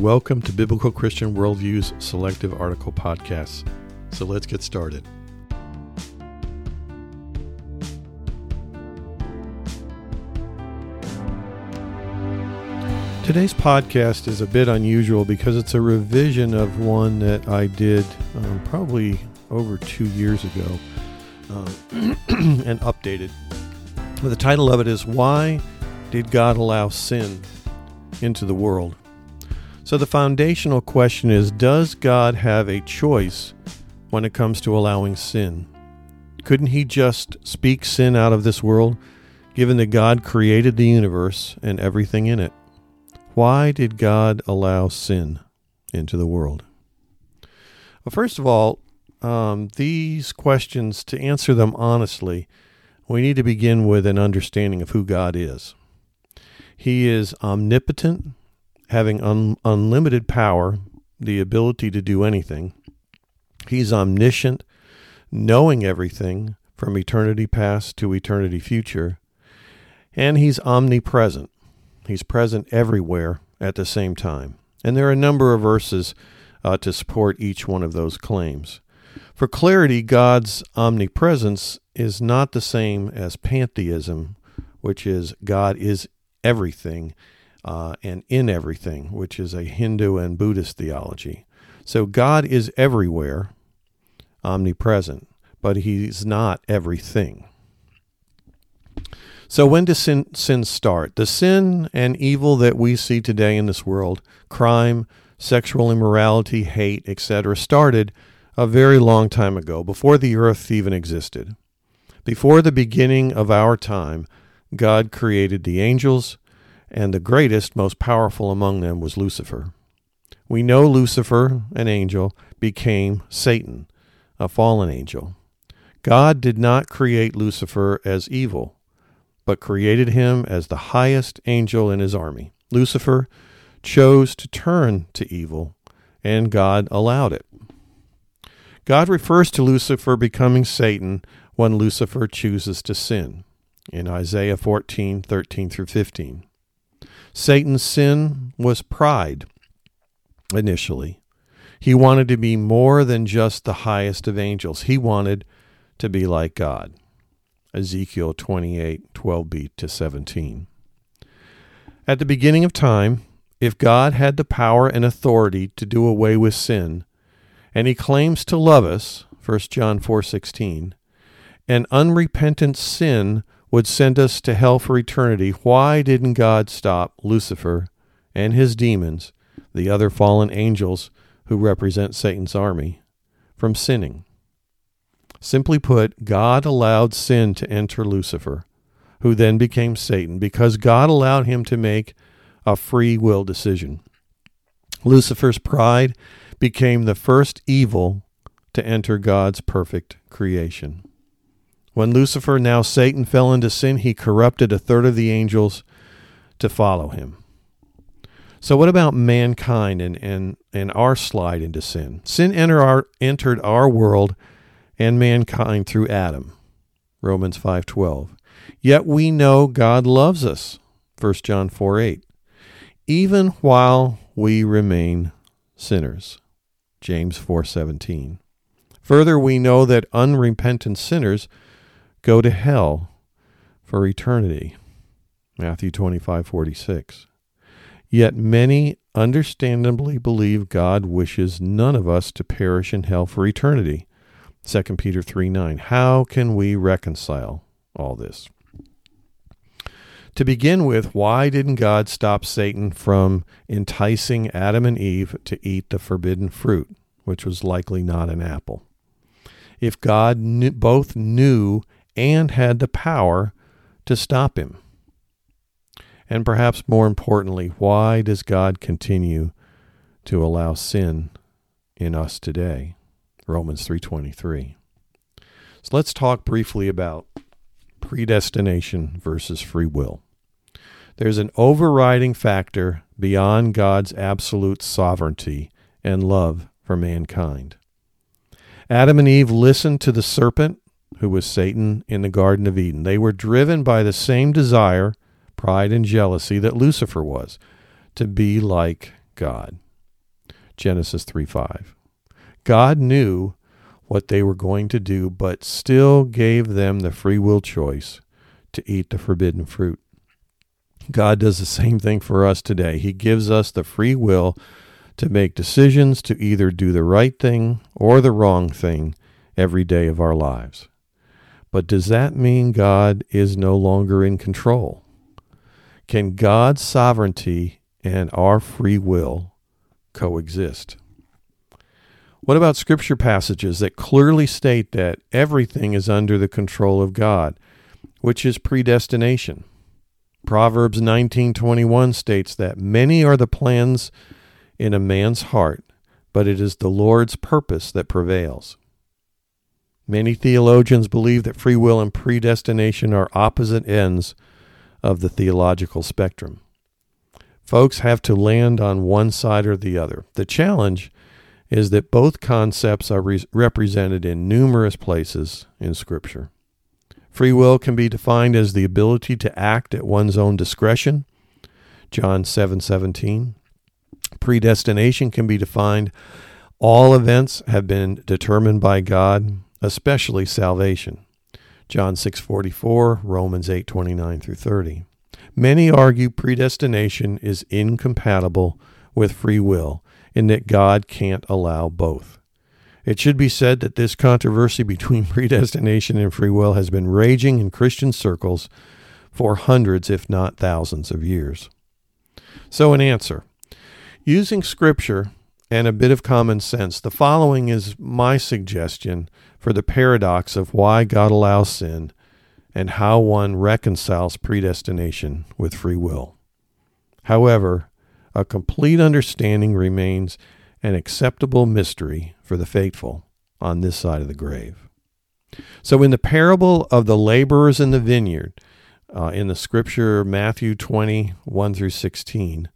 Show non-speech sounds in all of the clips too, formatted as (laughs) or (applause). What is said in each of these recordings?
Welcome to Biblical Christian Worldview's Selective Article Podcasts. So let's get started. Today's podcast is a bit unusual because it's a revision of one that I did um, probably over two years ago uh, (clears throat) and updated. The title of it is Why Did God Allow Sin into the World? So the foundational question is Does God have a choice when it comes to allowing sin? Couldn't He just speak sin out of this world, given that God created the universe and everything in it? Why did God allow sin into the world? Well, first of all, um, these questions, to answer them honestly, we need to begin with an understanding of who God is. He is omnipotent, having un- unlimited power, the ability to do anything. He's omniscient, knowing everything from eternity past to eternity future. And he's omnipresent. He's present everywhere at the same time. And there are a number of verses uh, to support each one of those claims. For clarity, God's omnipresence is not the same as pantheism, which is God is everything uh, and in everything, which is a Hindu and Buddhist theology. So God is everywhere, omnipresent, but He's not everything. So when does sin, sin start? The sin and evil that we see today in this world, crime, sexual immorality, hate, etc., started a very long time ago, before the earth even existed. Before the beginning of our time, God created the angels, and the greatest, most powerful among them was Lucifer. We know Lucifer, an angel, became Satan, a fallen angel. God did not create Lucifer as evil, but created him as the highest angel in his army. Lucifer chose to turn to evil, and God allowed it. God refers to Lucifer becoming Satan when Lucifer chooses to sin in Isaiah 14, 13 through 15. Satan's sin was pride initially. He wanted to be more than just the highest of angels. He wanted to be like God. Ezekiel 28, 12b to 17. At the beginning of time, if God had the power and authority to do away with sin, and he claims to love us, 1 John 4:16, an unrepentant sin would send us to hell for eternity, why didn't God stop Lucifer and his demons, the other fallen angels who represent Satan's army, from sinning? Simply put, God allowed sin to enter Lucifer, who then became Satan, because God allowed him to make a free will decision. Lucifer's pride became the first evil to enter God's perfect creation. When Lucifer, now Satan, fell into sin, he corrupted a third of the angels to follow him. So, what about mankind and, and, and our slide into sin? Sin enter our, entered our world and mankind through Adam. Romans 5:12. Yet we know God loves us. 1 John 4:8. Even while we remain sinners. James 4:17. Further, we know that unrepentant sinners go to hell for eternity. Matthew 25:46. Yet many understandably believe God wishes none of us to perish in hell for eternity. 2 Peter 3 9. How can we reconcile all this? To begin with, why didn't God stop Satan from enticing Adam and Eve to eat the forbidden fruit, which was likely not an apple? If God knew, both knew and had the power to stop him. And perhaps more importantly, why does God continue to allow sin in us today? Romans 3:23. So let's talk briefly about predestination versus free will. There's an overriding factor beyond God's absolute sovereignty and love for mankind. Adam and Eve listened to the serpent who was Satan in the Garden of Eden. They were driven by the same desire, pride, and jealousy that Lucifer was to be like God. Genesis 3 5. God knew what they were going to do, but still gave them the free will choice to eat the forbidden fruit. God does the same thing for us today. He gives us the free will to make decisions to either do the right thing or the wrong thing every day of our lives. But does that mean God is no longer in control? Can God's sovereignty and our free will coexist? What about scripture passages that clearly state that everything is under the control of God, which is predestination? Proverbs 19:21 states that many are the plans in a man's heart, but it is the Lord's purpose that prevails. Many theologians believe that free will and predestination are opposite ends of the theological spectrum. Folks have to land on one side or the other. The challenge is that both concepts are re- represented in numerous places in Scripture. Free will can be defined as the ability to act at one's own discretion, John 7:17. Predestination can be defined all events have been determined by God, especially salvation. John 6:44, Romans 8:29 through 30. Many argue predestination is incompatible with free will in that God can't allow both. It should be said that this controversy between (laughs) predestination and free will has been raging in Christian circles for hundreds, if not thousands, of years. So, in answer, using Scripture and a bit of common sense, the following is my suggestion for the paradox of why God allows sin and how one reconciles predestination with free will. However, a complete understanding remains an acceptable mystery for the faithful on this side of the grave. So, in the parable of the laborers in the vineyard, uh, in the scripture Matthew 20, 1 through 16,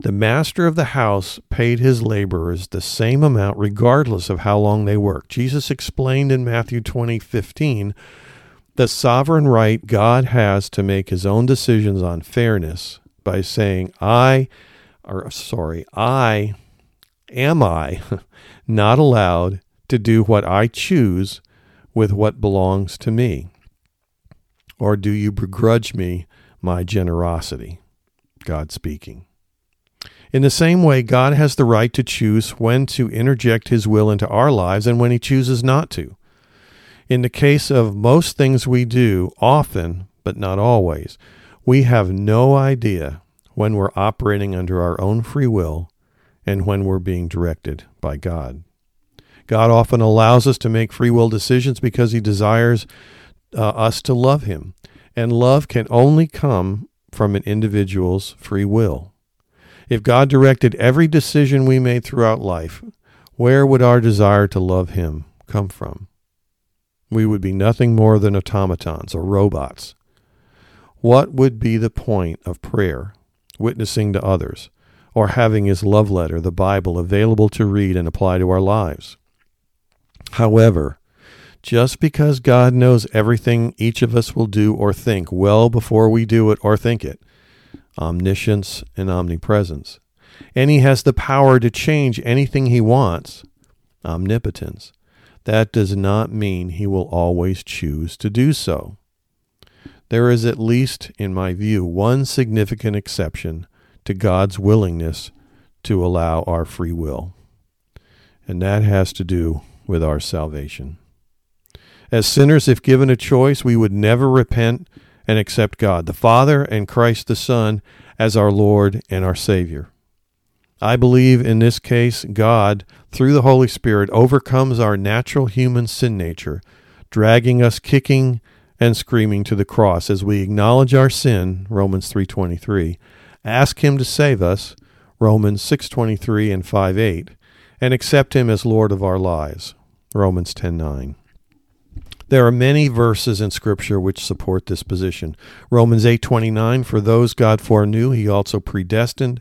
the master of the house paid his laborers the same amount regardless of how long they worked. Jesus explained in Matthew 20:15 the sovereign right God has to make his own decisions on fairness by saying, I, or sorry, I am I (laughs) not allowed to do what I choose with what belongs to me? Or do you begrudge me my generosity? God speaking. In the same way, God has the right to choose when to interject His will into our lives and when He chooses not to. In the case of most things we do, often, but not always, we have no idea when we're operating under our own free will and when we're being directed by God. God often allows us to make free will decisions because He desires uh, us to love Him. And love can only come from an individual's free will. If God directed every decision we made throughout life, where would our desire to love Him come from? We would be nothing more than automatons or robots. What would be the point of prayer, witnessing to others, or having his love letter, the Bible, available to read and apply to our lives. However, just because God knows everything each of us will do or think well before we do it or think it, omniscience and omnipresence, and he has the power to change anything he wants, omnipotence, that does not mean he will always choose to do so. There is at least, in my view, one significant exception to God's willingness to allow our free will. And that has to do with our salvation. As sinners, if given a choice, we would never repent and accept God, the Father, and Christ the Son as our Lord and our Savior. I believe in this case, God, through the Holy Spirit, overcomes our natural human sin nature, dragging us kicking and screaming to the cross as we acknowledge our sin, Romans 3:23, ask him to save us, Romans 6:23 and 5:8, and accept him as Lord of our lives, Romans 10:9. There are many verses in scripture which support this position. Romans 8:29 for those God foreknew he also predestined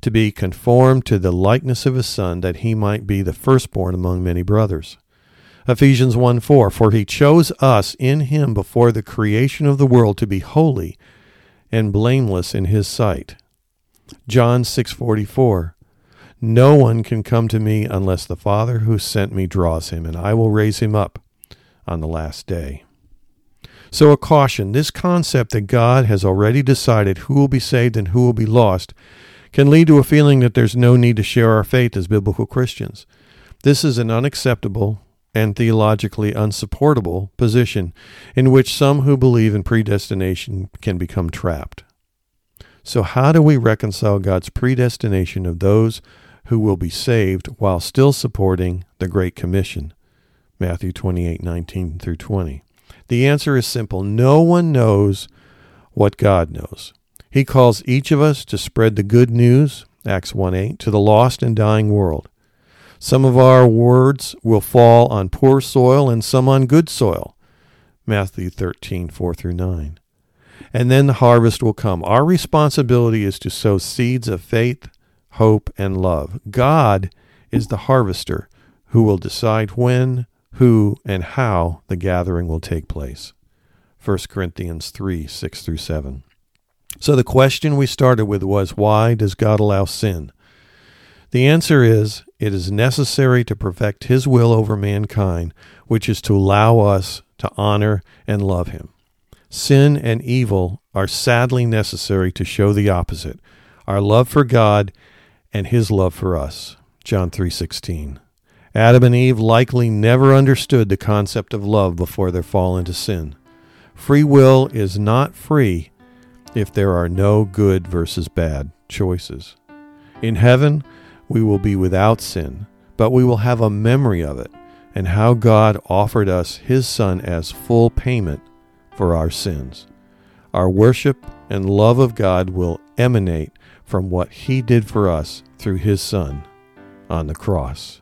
to be conformed to the likeness of his son that he might be the firstborn among many brothers. Ephesians 1 4, for he chose us in him before the creation of the world to be holy and blameless in his sight. John 6:44 No one can come to me unless the Father who sent me draws him, and I will raise him up on the last day. So, a caution this concept that God has already decided who will be saved and who will be lost can lead to a feeling that there's no need to share our faith as biblical Christians. This is an unacceptable and theologically unsupportable position in which some who believe in predestination can become trapped. So, how do we reconcile God's predestination of those who will be saved while still supporting the Great Commission? Matthew 28 19 through 20. The answer is simple no one knows what God knows. He calls each of us to spread the good news, Acts 1 8, to the lost and dying world. Some of our words will fall on poor soil and some on good soil, Matthew 13 4 through 9. And then the harvest will come. Our responsibility is to sow seeds of faith, hope, and love. God is the harvester who will decide when, who, and how the gathering will take place. 1 Corinthians 3 6 through 7. So the question we started with was why does God allow sin? The answer is it is necessary to perfect His will over mankind, which is to allow us to honor and love Him. Sin and evil are sadly necessary to show the opposite our love for God and His love for us. John 3:16. Adam and Eve likely never understood the concept of love before their fall into sin. Free will is not free if there are no good versus bad choices. In heaven, we will be without sin, but we will have a memory of it and how God offered us His Son as full payment for our sins. Our worship and love of God will emanate from what He did for us through His Son on the cross.